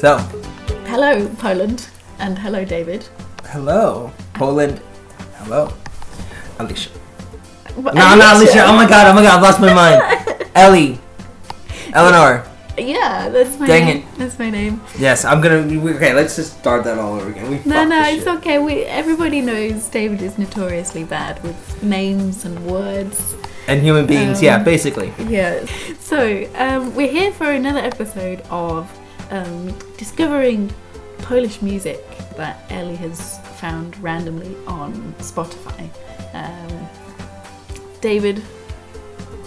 So, hello, Poland, and hello, David. hello, Poland. Hello, Alicia. What- No, not Alicia. Oh my god, oh my god, I've lost my mind. Ellie. Eleanor. Yeah, that's my Dang name. it. That's my name. Yes, I'm gonna. Okay, let's just start that all over again. We No, no, it's shit. okay. We everybody knows David is notoriously bad with names and words. And human beings, Um, yeah, basically. Yeah. So um, we're here for another episode of um, discovering Polish music that Ellie has found randomly on Spotify. Um, David,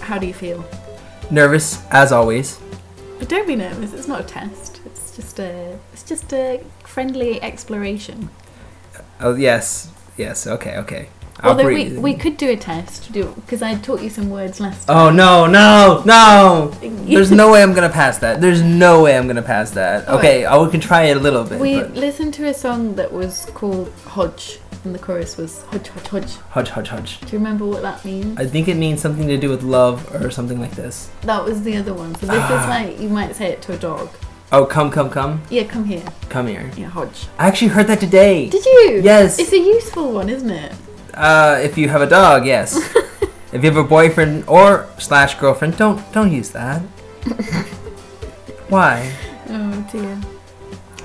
how do you feel? Nervous as always. But don't be nervous. It's not a test. It's just a. It's just a friendly exploration. Oh yes, yes. Okay, okay. I'll Although we, we could do a test, because I taught you some words last time. Oh no, no, no! There's no way I'm gonna pass that. There's no way I'm gonna pass that. Oh, Okay, I we can try it a little bit. We but listened to a song that was called Hodge, and the chorus was Hodge, Hodge, Hodge. Hodge Hodge hudge. Do you remember what that means? I think it means something to do with love or something like this. That was the other one. So this Ah. is like you might say it to a dog. Oh, come, come, come, Yeah, come here. come here. Yeah, Hodge. I actually heard that today. Did you? Yes. It's a useful one, isn't it? Uh, if you have a dog, yes. if you have a boyfriend or slash girlfriend, don't don't use that. Why? Oh dear.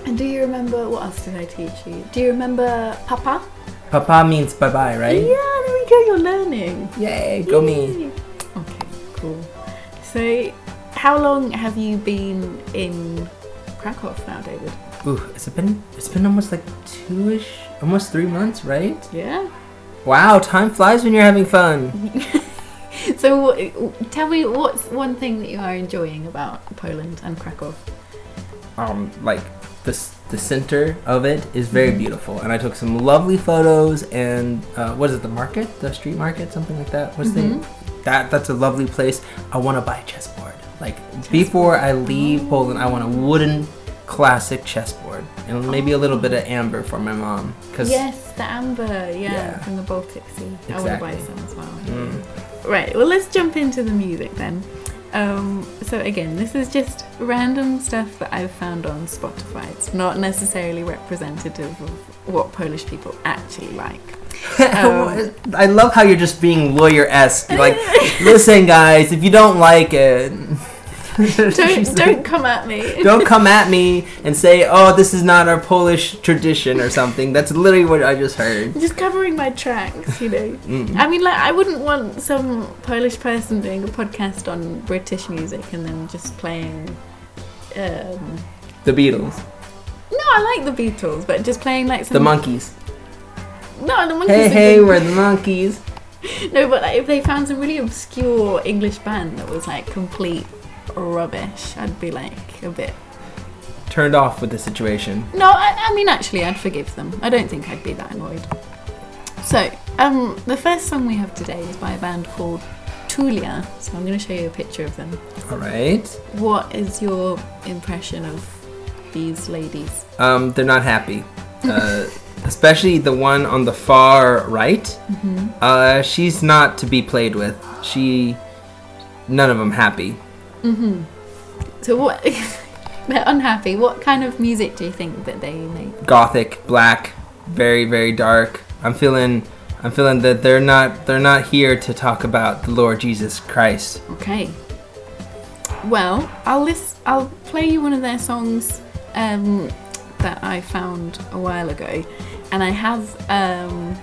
And do you remember what else did I teach you? Do you remember Papa? Papa means bye bye, right? Yeah, there we go. You're learning. Yay, go me. Okay, cool. So, how long have you been in Krakow now, David? Ooh, it's been it's been almost like two-ish, almost three months, right? Yeah. Wow, time flies when you're having fun. So, what, tell me what's one thing that you are enjoying about Poland and Krakow? Um, like the the center of it is very Mhm. beautiful, and I took some lovely photos. And uh, what is it? The market, the street market, something like that. What's Mhm. the that? That's a lovely place. I want to buy a chessboard. Like before I leave Oh. Poland, I want a wooden classic chessboard and maybe a little bit of amber for my mom. Cause Yes, the amber, yeah, Yeah. from the Baltic Sea. I want to buy some as well. Mm. Right, well, let's jump into the music then. Um, so, again, this is just random stuff that I've found on Spotify. It's not necessarily representative of what Polish people actually like. Um, I love how you're just being lawyer esque. Like, listen, guys, if you don't like it, don't, don't come at me. don't come at me and say, "Oh, this is not our Polish tradition" or something. That's literally what I just heard. just covering my tracks, you know. Mm. I mean, like, I wouldn't want some Polish person doing a podcast on British music and then just playing. Um, The Beatles, no, I like the Beatles, but just playing like some. the Monkees. No, the Monkees. Hey, hey, we're the Monkees. No, but like, if they found some really obscure English band that was like complete rubbish, I'd be like a bit. Turned off with the situation. No, I, I mean actually, I'd forgive them. I don't think I'd be that annoyed. So, um, the first song we have today is by a band called Tulia. So I'm going to show you a picture of them. All right. What is your impression of these ladies? Um, they're not happy. Uh, especially the one on the far right. Mm-hmm. Uh, she's not to be played with. She, none of them happy. Mm-hmm. So what? They're unhappy. What kind of music do you think that they make? Gothic, black, very very dark. I'm feeling, I'm feeling that they're not they're not here to talk about the Lord Jesus Christ. Okay. Well, I'll list. I'll play you one of their songs um, that I found a while ago, and I have um,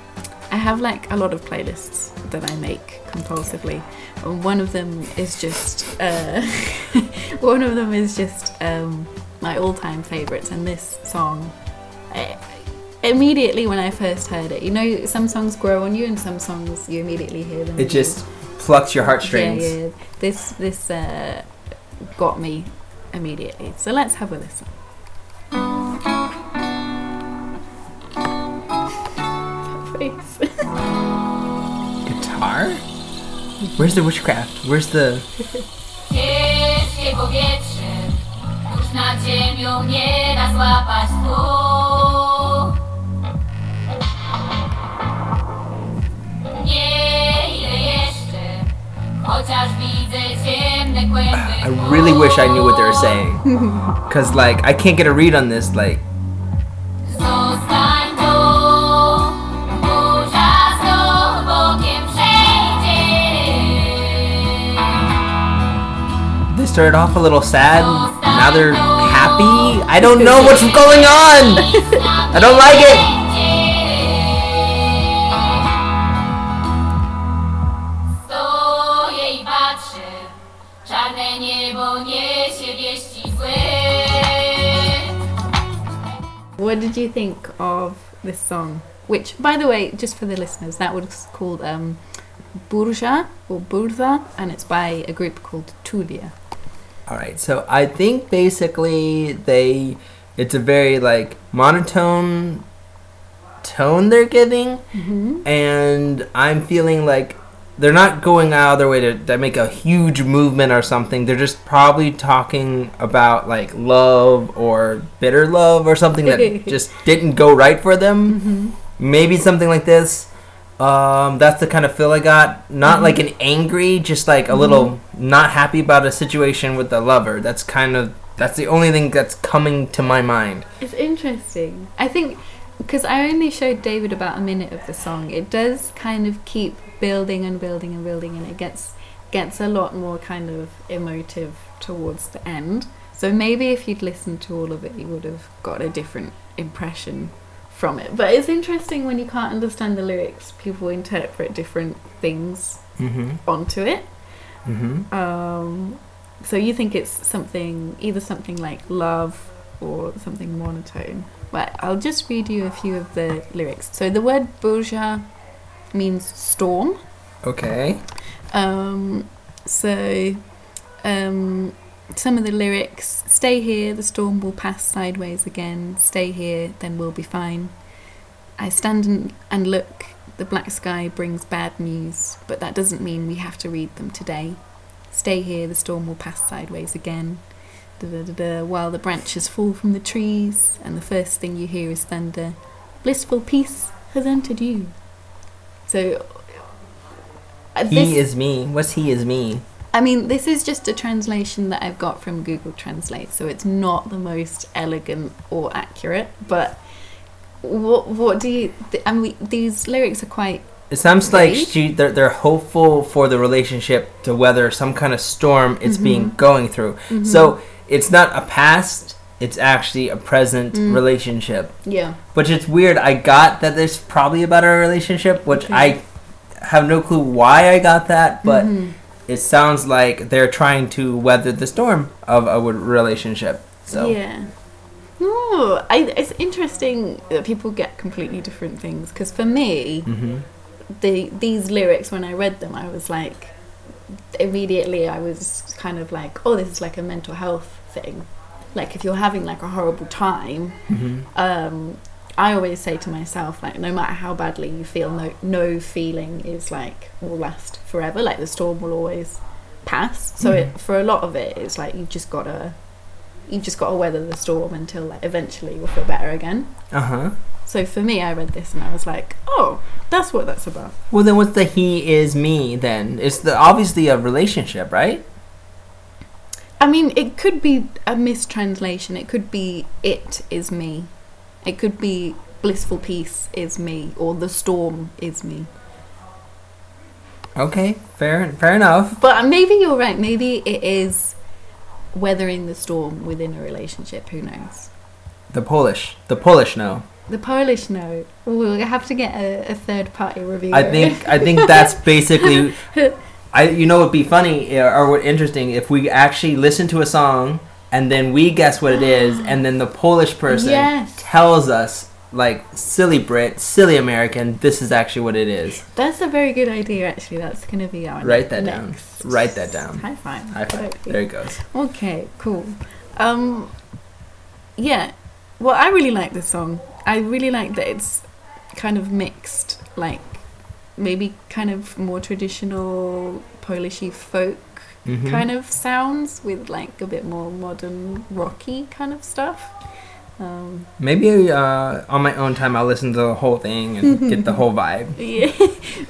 I have like a lot of playlists that I make compulsively. And one of them is just uh, one of them is just um, my all-time favorites, and this song. I, Immediately when I first heard it, you know, some songs grow on you, and some songs you immediately hear them. It just plucks your heartstrings. yeah, yeah. This this uh, got me immediately. So let's have a listen. That. Guitar? Where's the witchcraft? Where's the Ciężkie powietrze już nad ziemią nie da złapać tchu. Nie ile jeszcze, chociaż widzę ciemne kłęby I really wish I knew what they were saying. Cause like I can't get a read on this. Like started off a little sad. Now they're happy. I don't know what's going on. I don't like it. Stoję i patrzę, czarne niebo niesie wieści złe. What did you think of this song? Which, by the way, just for the listeners, that was called um, Burja or Burza, and it's by a group called Tulia. All right. So I think basically they, it's a very like monotone tone they're giving, Mm-hmm. and I'm feeling like they're not going out of their way to, to make a huge movement or something. They're just probably talking about like love or bitter love or something that just didn't go right for them. Mm-hmm. Maybe something like this. Um, that's the kind of feel I got. Not like an angry, just like a little not happy about a situation with the lover. That's kind of that's the only thing that's coming to my mind. It's interesting. I think because I only showed David about a minute of the song, it does kind of keep building and building and building, and it gets gets a lot more kind of emotive towards the end. So maybe if you'd listened to all of it, you would have got a different impression from it. But it's interesting when you can't understand the lyrics, people interpret different things Mm-hmm. onto it. Mm-hmm. Um, so you think it's something, either something like love or something monotone. But I'll just read you a few of the lyrics. So the word burja means storm. Okay. Um, so um, some of the lyrics stay here, the storm will pass sideways again. Stay here, then we'll be fine. I stand and, and look, the black sky brings bad news, but that doesn't mean we have to read them today. Stay here, the storm will pass sideways again. Da, da, da, while the branches fall from the trees, and the first thing you hear is thunder. Blissful peace has entered you. So. uh, He this- is me. What's he is me? I mean, this is just a translation that I've got from Google Translate, so it's not the most elegant or accurate. But what what do you? Th- I mean, these lyrics are quite. It sounds like she they're, they're hopeful for the relationship to weather some kind of storm it's mm-hmm. being going through. Mm-hmm. So it's not a past; it's actually a present mm. relationship. Yeah. Which it's weird. I got that there's probably about our relationship, which Okay. I have no clue why I got that, but Mm-hmm. It sounds like they're trying to weather the storm of a relationship. So Yeah. Oh, I, it's interesting that people get completely different things. Because for me, hmm the these lyrics when I read them, I was like, immediately I was kind of like, oh, this is like a mental health thing. Like if you're having like a horrible time, hmm um, I always say to myself, like, no matter how badly you feel, no no feeling is like will last forever. Like the storm will always pass. So it, for a lot of it, it's like you just gotta you just gotta weather the storm until like eventually you'll feel better again. Uh huh. So for me, I read this and I was like, oh, that's what that's about. Well, then what's the he is me then? It's the obviously a relationship, right? I mean, it could be a mistranslation. It could be it is me. It could be blissful peace is me or the storm is me. Okay, fair, fair enough. But um, maybe you're right. Maybe it is weathering the storm within a relationship. Who knows? The Polish, the Polish no. The Polish know. We'll have to get a, a third party review. I think I think that's basically. I you know it'd be funny or what interesting if we actually listen to a song and then we guess what it is and then the Polish person Yes. tells us like silly Brit, silly American, this is actually what it is. that's a very good idea. Actually, that's going to be our Write that down. Write that down. High five. High five. There it goes. Okay, cool. Um, yeah. Well, I really like this song. I really like that it's kind of mixed, like maybe kind of more traditional Polishy folk Mhm. kind of sounds with like a bit more modern rocky kind of stuff. Um, Maybe uh, on my own time I'll listen to the whole thing and get the whole vibe. yeah,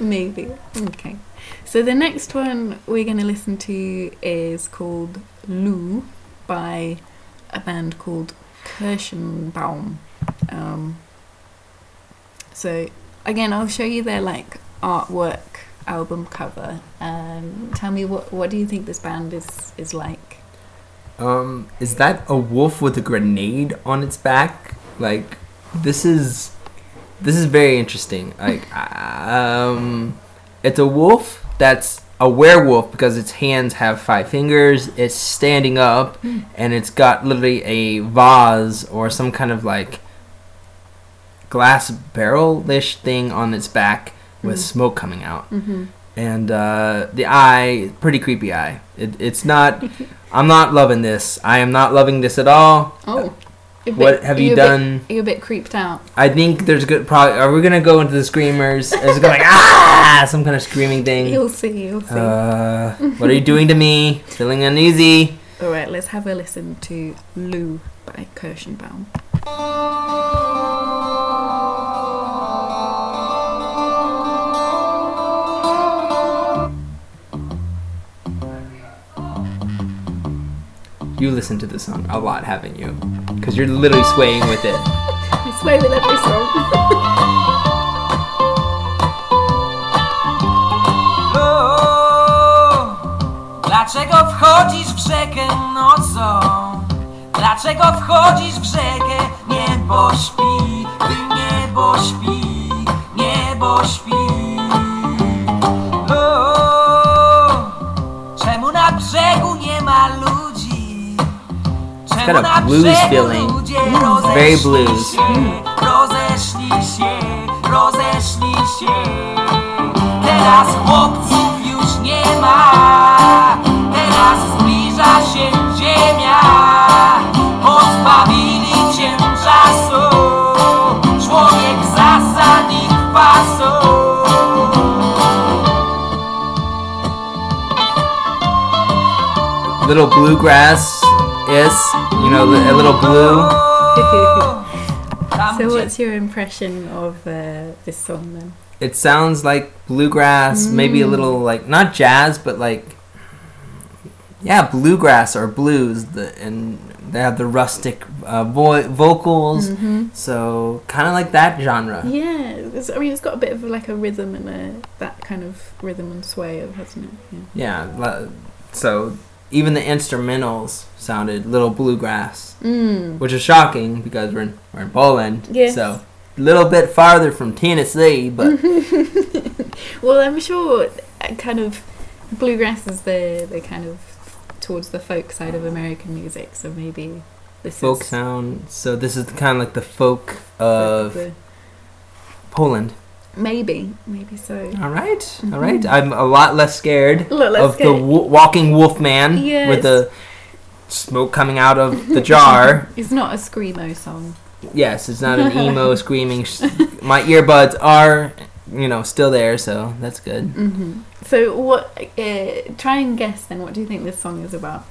maybe. Okay. So the next one we're going to listen to is called Lou by a band called Kirschenbaum. Um, so again, I'll show you their like artwork album cover. Um, tell me what what do you think this band is is like? Um, is that a wolf with a grenade on its back? Like, this is this is very interesting. Like, um, it's a wolf that's a werewolf because its hands have five fingers. It's standing up, and it's got literally a vase or some kind of like glass barrel-ish thing on its back with Mm. smoke coming out Mm-hmm. and uh, the eye, pretty creepy eye. It, it's not. I'm not loving this. I am not loving this at all. Oh, you're What bit- have you're you a bit- done? you're a bit creeped out. I think there's good. Probably. Are we gonna go into the screamers? Is it going like ah, some kind of screaming thing? You'll see. You'll see. Uh, what are you doing to me? Feeling uneasy. All right, let's have a listen to Lou by Kirschenbaum. You listen to this song a lot, haven't you? Because you're literally swaying with it. I swear with every song. O, Dlaczego wchodzisz w rzekę nocą? Dlaczego wchodzisz w rzekę? Niebo śpi, Pozbawili cię czasu Człowiek zasad ich pasu Little bluegrass is, you know, a little blue. So, what's your impression of uh, this song then? It sounds like bluegrass, maybe a little like not jazz, but like yeah, bluegrass or blues. The and they have the rustic uh, vo- vocals, Mm-hmm. so kind of like that genre. Yeah, it's, I mean, it's got a bit of like a rhythm and a that kind of rhythm and sway of, hasn't it? Yeah. Yeah, so even the instrumentals sounded little bluegrass, Mm. which is shocking because we're in, we're in Poland. Yes. So a little bit farther from Tennessee, but Well, I'm sure uh, kind of bluegrass is the the kind of towards the folk side of American music, so maybe this folk sound. So this is kind of like the folk of the, Poland. Maybe maybe so. All right, all Mhm. right. I'm a lot less scared let's of get the w- walking wolf man Yes. with the smoke coming out of the jar. It's not a screamo song. yes, it's not an emo screaming. Sh- My earbuds are, you know, still there, so that's good. hmm So what? Uh, try and guess then. What do you think this song is about?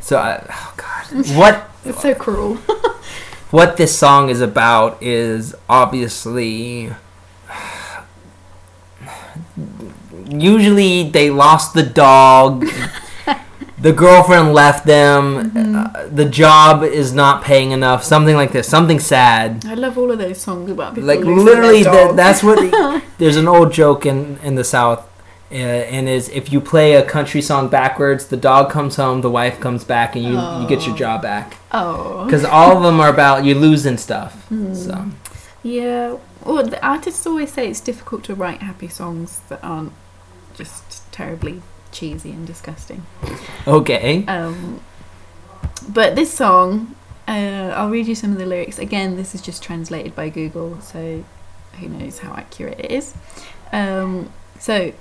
So, I, oh god, what It's so cruel. what this song is about is obviously usually they lost the dog. The girlfriend left them. Uh, the job is not paying enough. Something like this. Something sad. I love all of those songs about people like losing literally their that, dog. that's what there's an old joke in in the south uh, and is if you play a country song backwards the dog comes home the wife comes back and you, you get your Oh. job back. Oh. Because all of them are about you losing stuff. Hmm. so. Yeah. Well, the artists always say it's difficult to write happy songs that aren't just terribly cheesy and disgusting. okay Um, but this song, uh, I'll read you some of the lyrics. Again, this is just translated by Google, so who knows how accurate it is. Um, so,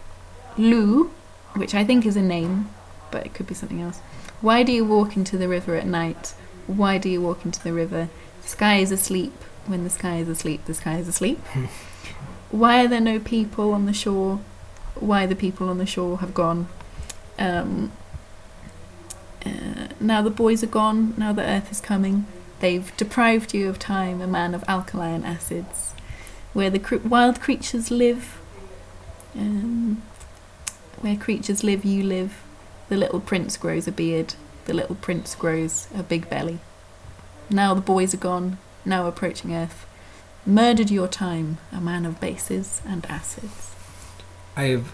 Lou, which I think is a name, but it could be something else. Why do you walk into the river at night? Why do you walk into the river? The sky is asleep. When the sky is asleep, the sky is asleep. Why are there no people on the shore? Why the people on the shore have gone? Um, uh, now the boys are gone. Now the earth is coming. They've deprived you of time, a man of alkaline acids, where the cr- wild creatures live. Um, Where creatures live, you live. The little prince grows a beard. The little prince grows a big belly. Now the boys are gone, now approaching Earth. Murdered your time, a man of bases and acids. I've,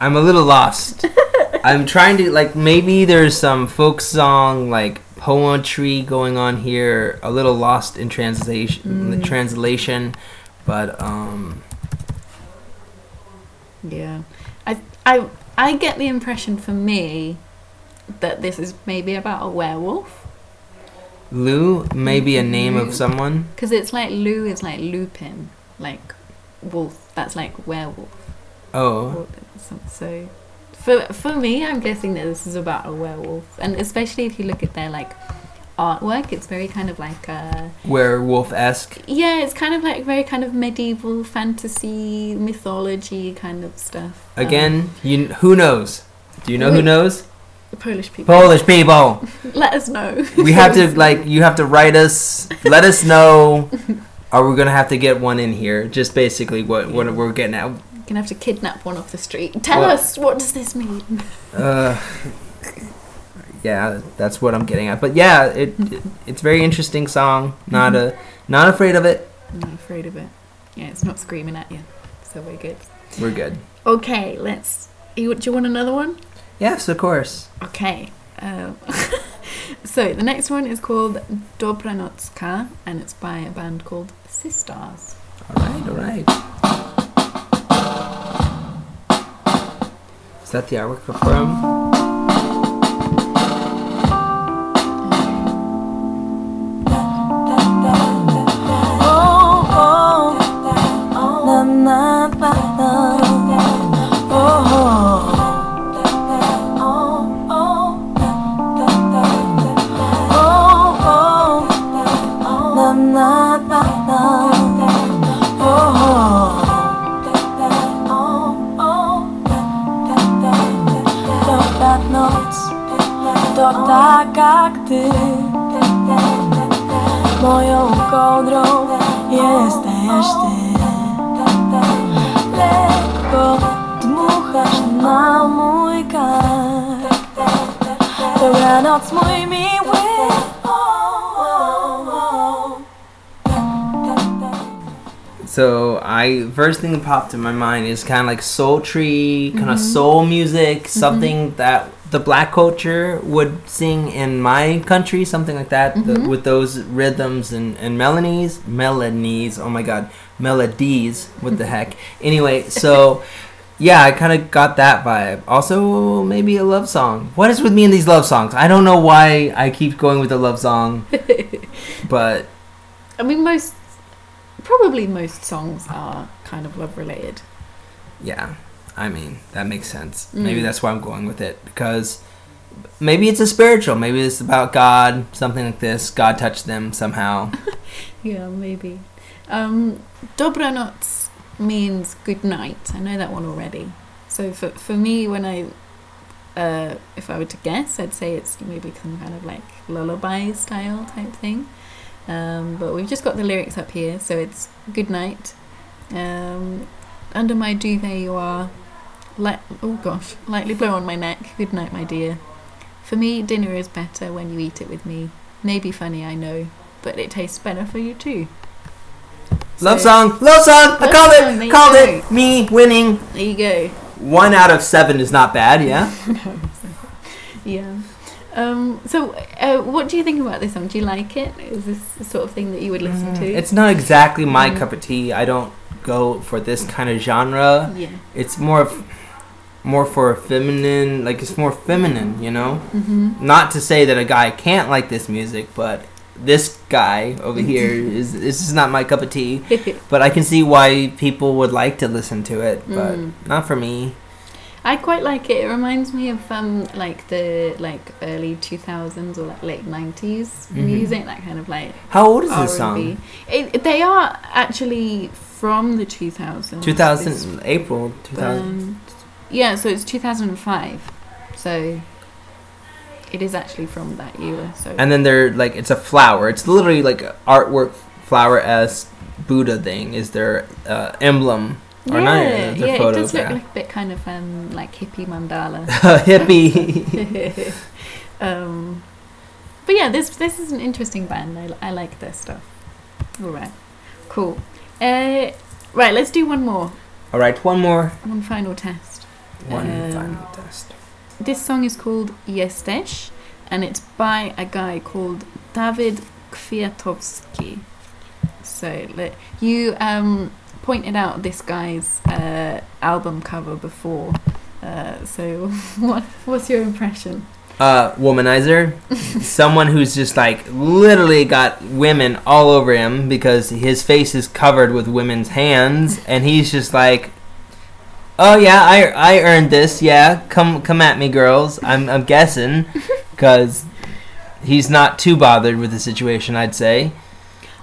I'm a little lost. I'm trying to like maybe there's some folk song like poetry going on here. A little lost in translation, Mm. translation, but um, Yeah. I I I get the impression for me that this is maybe about a werewolf. Lu may be a name Lu. of someone. Because it's like Lu is like Lupin, like wolf. That's like werewolf. Oh, so- for for me, I'm guessing that this is about a werewolf, and especially if you look at their like artwork, it's very kind of like a werewolf esque. yeah, it's kind of like very kind of medieval fantasy mythology kind of stuff. Um, Again, you who knows? Do you know who knows? the Polish people. Polish people. Let us know. We have to like you have to write us. Let us know. Are we gonna have to get one in here? Just basically what what we're getting at. Gonna have to kidnap one off the street. Tell Well- us what does this mean? Uh, yeah, that's what I'm getting at. But yeah, it, it it's a very interesting song. Not a not afraid of it. Not afraid of it. Yeah, it's not screaming at you, so we're good. We're good. Okay, let's. You, do you want another one? Yes, of course. Okay. Um, so the next one is called Dobra Nocka, and it's by a band called Sistars. All right, all right. Is that the artwork for First thing that popped in my mind is kind of like sultry, kind of mm-hmm. soul music, mm-hmm. something that the black culture would sing in my country, something like that, the, mm-hmm. with those rhythms and, and melodies, melodies. Oh my god, melodies. What the heck? Anyway, so yeah, I kind of got that vibe. Also, maybe a love song. What is with me in these love songs? I don't know why I keep going with the love song, but I mean, most. Probably most songs are kind of love related. Yeah, I mean that makes sense. Maybe Mm. that's why I'm going with it because maybe it's a spiritual. Maybe it's about God, something like this. God touched them somehow. Yeah, maybe. Um, Dobranoc means good night. I know that one already. So for for me, when I, uh, if I were to guess, I'd say it's maybe some kind of like lullaby style type thing. Um, but we've just got the lyrics up here, so it's good night. Um, under my duvet you are. Oh gosh, lightly blow on my neck. Good night, my dear. For me, dinner is better when you eat it with me. Maybe funny, I know, but it tastes better for you too. love song, love song. I Love called song, it, called go. it. Me winning. There you go. One out of seven is not bad. Yeah. Yeah. Um, so, uh, what do you think about this song? Do you like it? Is this the sort of thing that you would listen to? Mm, It's not exactly my Mm. cup of tea. I don't go for this kind of genre. yeah. It's more of more for a feminine like it's more feminine you know hmm not to say that a guy can't like this music but this guy over here is this is not my cup of tea But I can see why people would like to listen to it, but Mm. not for me. I quite like it. It reminds me of um, like the like early two thousands or like late 90s Mhm. music. That kind of like How old is R this song? It, they are actually from the two thousands. 2000 April 2000. Um, yeah, so it's two thousand and five. So it is actually from that era. So And then they're like it's a flower. It's literally like artwork flower as Buddha thing is their uh, emblem Or yeah, yeah, it's a yeah, it does look like a bit kind of um, like hippie mandala. hippie. um, but yeah, this this is an interesting band. I, I like their stuff. All right, cool. Uh, right, let's do one more, All right, one more. one final test. One Um, final test. This song is called Jesteś, and it's by a guy called David Kwiatkowski. So let, you um, pointed out this guy's uh, album cover before. Uh, so what what's your impression? Uh, womanizer. Someone who's just like literally got women all over him because his face is covered with women's hands, and he's just like, "Oh yeah, I I earned this. Yeah, come come at me, girls. I'm I'm guessing, because he's not too bothered with the situation. I'd say.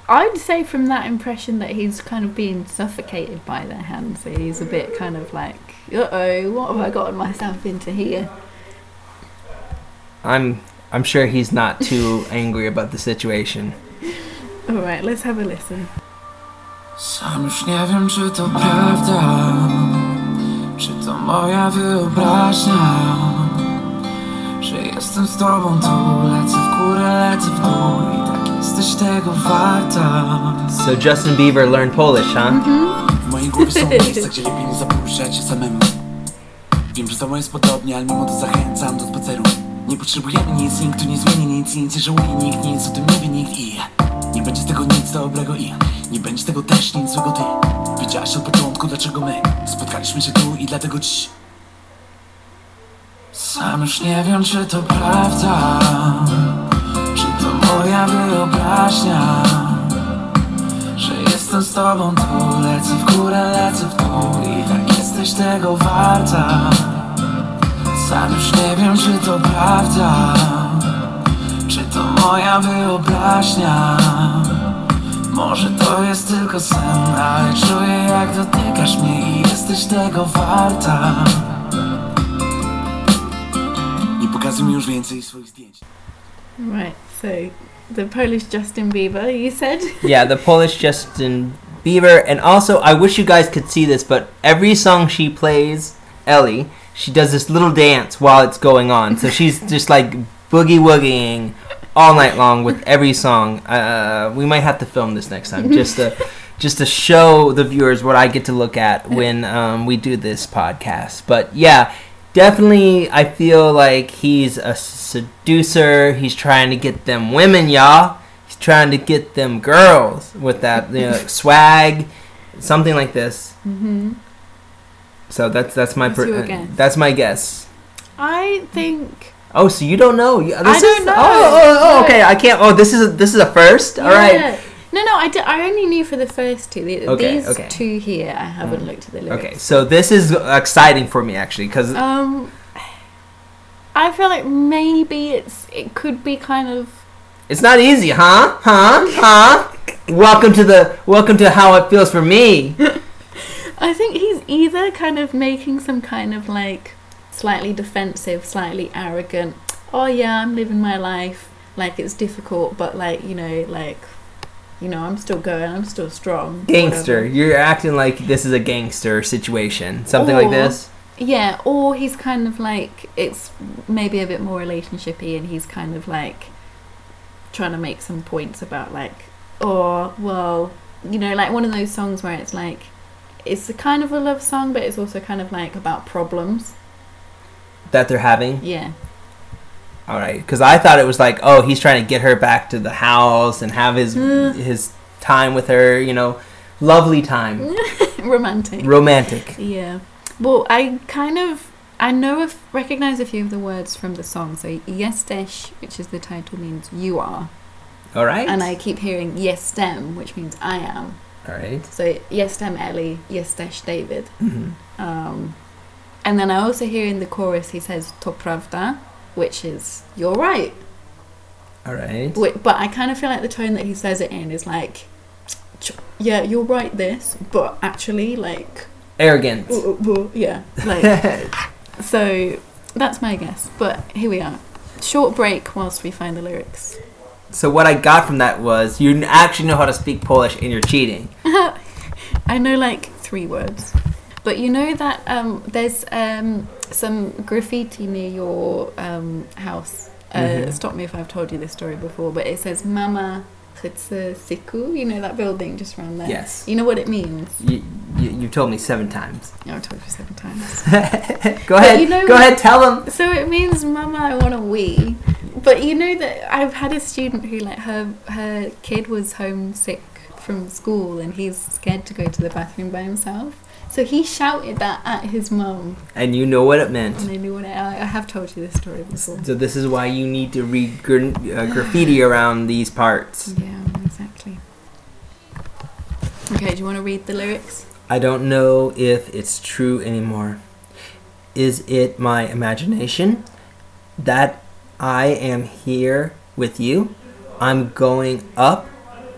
I'd say from that impression that he's kind of being suffocated by their hands. So he's a bit kind of like, uh oh, what have I gotten myself into here? I'm I'm sure he's not too angry about the situation. All right, let's have a listen. Sam już nie wiem, czy to prawda, czy to moja wyobraźnia, że jestem z tobą tu, lecę w górę, lecę w dół i tak jesteś tego warta. So Justin Bieber learned Polish, huh? W mojej głowie są miejsca, gdzie lepiej nie zapuszczać się samemu. Wiem, że to jest podobnie, ale mimo to zachęcam do spaceru. Nie potrzebujemy nic, nikt tu nie zmieni nic, nic nie żałuje nikt, nic o tym nie wie nikt i nie będzie z tego nic dobrego i nie będzie z tego też nic złego ty. Wiedziałaś od początku, dlaczego my spotkaliśmy się tu i dlatego dziś. Sam już nie wiem, czy to prawda, moja wyobraźnia. Że jestem z tobą tu, lecę w górę, lecę w dół I tak jesteś tego warta. Sam już nie wiem, czy to prawda Czy to moja wyobraźnia. Może to jest tylko sen Ale czuję jak dotykasz mnie i jesteś tego warta. Nie pokazuj mi już więcej swoich zdjęć. Right, so the Polish Justin Bieber, you said? Yeah, the Polish Justin Bieber, and also I wish you guys could see this, but every song she plays, Ellie, she does this little dance while it's going on. So she's just like boogie woogieing all night long with every song. Uh, we might have to film this next time, just to just to show the viewers what I get to look at when um, we do this podcast. But yeah. Definitely, I feel like he's a seducer. He's trying to get them women, y'all. He's trying to get them girls with that you know, swag, something like this. hmm So that's that's my your uh, guess? that's my guess. I think. Oh, so you don't know? This don't is, know. Oh, oh, oh, okay. I can't. Oh, this is a, this is a first. All right. No, no, I only knew for the first two. The, Okay, these okay. two here, I haven't looked at the lyrics. Okay. So this is exciting for me actually because Um, I feel like maybe it's it could be kind of it's not easy, huh? Huh? Huh? welcome to the welcome to how it feels for me. I think he's either kind of making some kind of like slightly defensive, slightly arrogant. Oh yeah, I'm living my life. Like it's difficult, but like you know, like you know, I'm still going. I'm still strong. Gangster. whatever. You're acting like this is a gangster situation. Something like this. Yeah, or he's kind of like it's maybe a bit more relationshipy, and he's kind of like trying to make some points about like, or, well, you know, like one of those songs where it's like it's a kind of a love song, but it's also kind of like about problems. That they're having. Yeah. All right, because I thought it was like, oh, he's trying to get her back to the house and have his Mm. his time with her. You know, lovely time, romantic. romantic. yeah. Well, I kind of I know of recognize a few of the words from the song. So Jesteś, which is the title, means you are, All right. and I keep hearing Jestem, which means I am. All right. So Jestem Ellie, Jesteś David. Mhm. Um, and then I also hear in the chorus he says To prawda, which is you're right. All right. But I kind of feel like the tone that he says it in is like, yeah, you're right. This, but actually, like, Arrogant. yeah, like. so that's my guess. But here we are. Short break whilst we find the lyrics. so what I got from that was you actually know how to speak Polish and you're cheating. I know like three words. But you know that um, there's um, some graffiti near your um, house. Uh, Mhm. Stop me if I've told you this story before, but it says Mama Khitsa Siku. You know that building just around there? Yes. You know what it means? You, you, you told me seven times. I've told you seven times. Go ahead. you know Go ahead. Tell them. So it means Mama, I want a wee. But you know that I've had a student who like her her kid was homesick from school and he's scared to go to the bathroom by himself. So he shouted that at his mum, And you know what it meant. and I knew what I, I have told you this story before. So this is why you need to read gra- uh, graffiti around these parts. Yeah, exactly. Okay, do you want to read the lyrics? I don't know if it's true anymore. Is it my imagination that I am here with you? I'm going up.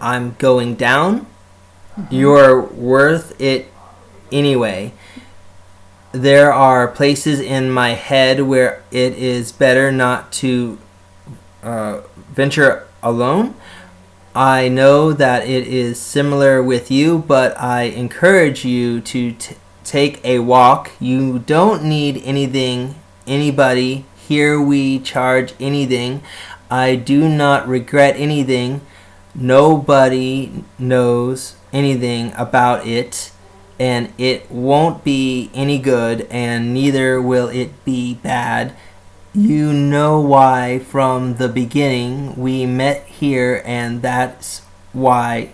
I'm going down. You're worth it anyway. There are places in my head where it is better not to uh, venture alone. I know that it is similar with you, but I encourage you to t- take a walk. You don't need anything, anybody. Here we charge anything. I do not regret anything. Nobody knows anything about it, and it won't be any good, and neither will it be bad. You know why from the beginning we met here, and that's why.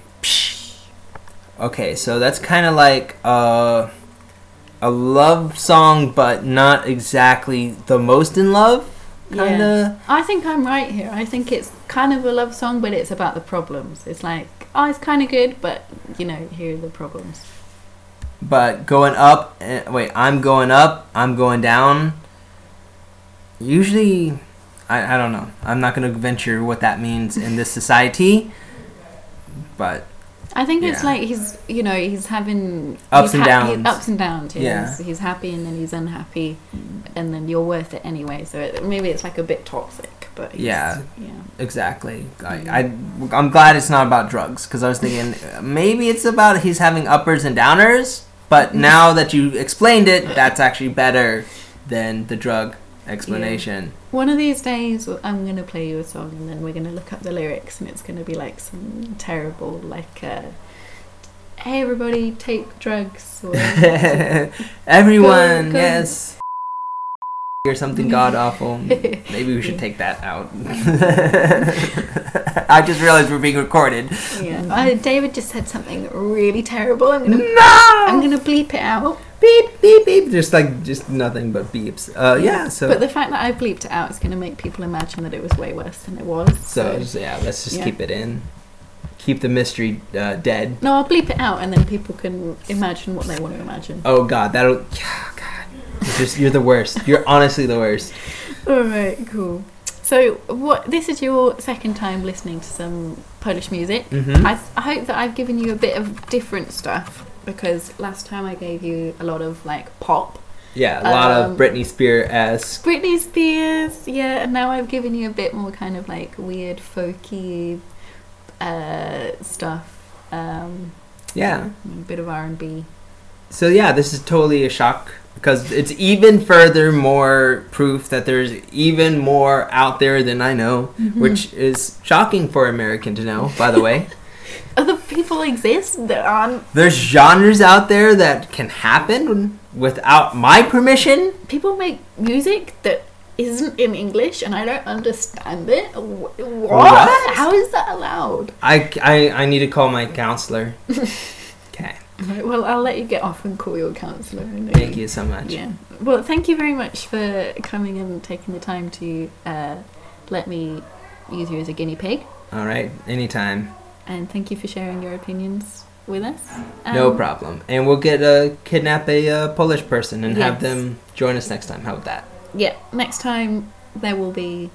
Okay, so that's kind of like a, a love song, but not exactly the most in love. Kind of. I think I'm right here. I think it's kind of a love song, but it's about the problems. It's like, oh, it's kind of good, but you know, here are the problems. But going up, eh, wait, I'm going up, I'm going down. Usually, I, I don't know. I'm not going to venture what that means in this society. But I think it's like he's, you know, he's having Ups he's and ha- downs. ups and downs. Yes. Yeah. he's happy and then he's unhappy, and then you're worth it anyway. So it, maybe it's like a bit toxic, but he's, Yeah. yeah. exactly. I, I, I'm glad it's not about drugs because I was thinking maybe it's about he's having uppers and downers. But now that you explained it, that's actually better than the drug explanation. One of these days, I'm gonna play you a song, and then we're gonna look up the lyrics, and it's gonna be like some terrible, like, uh, "Hey, everybody, take drugs," or Everyone, Go- go. yes. Or something god awful. Maybe we should take that out. I just realized we're being recorded. yeah. Uh, David just said something really terrible. I'm gonna, No! I'm gonna bleep it out. beep beep beep. Just like just nothing but beeps. Uh, yeah. So But the fact that I bleeped it out is gonna make people imagine that it was way worse than it was. so just, yeah, let's just Yeah. keep it in. Keep the mystery uh, dead. no, I'll bleep it out, and then people can imagine what they want to imagine. Oh God, that'll. Yeah, God. You're just you're the worst. You're honestly the worst. All right, cool. So, what? This is your second time listening to some Polish music. Mhm. I, I hope that I've given you a bit of different stuff because last time I gave you a lot of like pop, Yeah, a lot Um, of Britney Spears esque. Britney Spears, yeah, and now I've given you a bit more kind of like weird folky uh, stuff. Um, Yeah. a bit of R and B. So yeah, this is totally a shock because it's even further more proof that there's even more out there than I know, Mm-hmm. which is shocking for American to know. By the way, Other people exist that aren't there's genres out there that can happen without my permission. people make music that isn't in English and I don't understand it. What? What? How is that allowed? I, I, I need to call my counselor. Right, well, I'll let you get off and call your counsellor. thank you so much. Yeah. Well, thank you very much for coming and taking the time to uh, let me use you as a guinea pig. All right, anytime, And thank you for sharing your opinions with us. no Um, problem. And we'll get a kidnap a uh, Polish person and have them join us next time. How about that? Yeah, next time there will be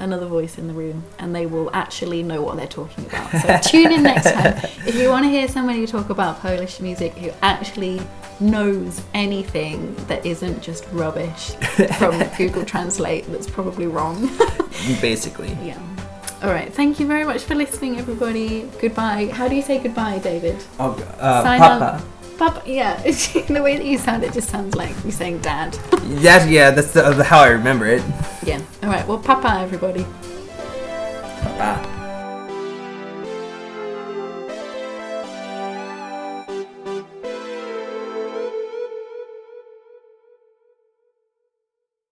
another voice in the room and they will actually know what they're talking about. So tune in next time. If you want to hear somebody talk about Polish music who actually knows anything that isn't just rubbish from Google Translate that's probably wrong. Basically. yeah. All right. Thank you very much for listening, everybody. Goodbye. How do you say goodbye, David? Oh, uh, Sign Papa. Papa, yeah. the way that you sound, it just sounds like you're saying dad. That's yeah. That's the, how I remember it. Yeah. All right. Well, Papa, everybody. Bye.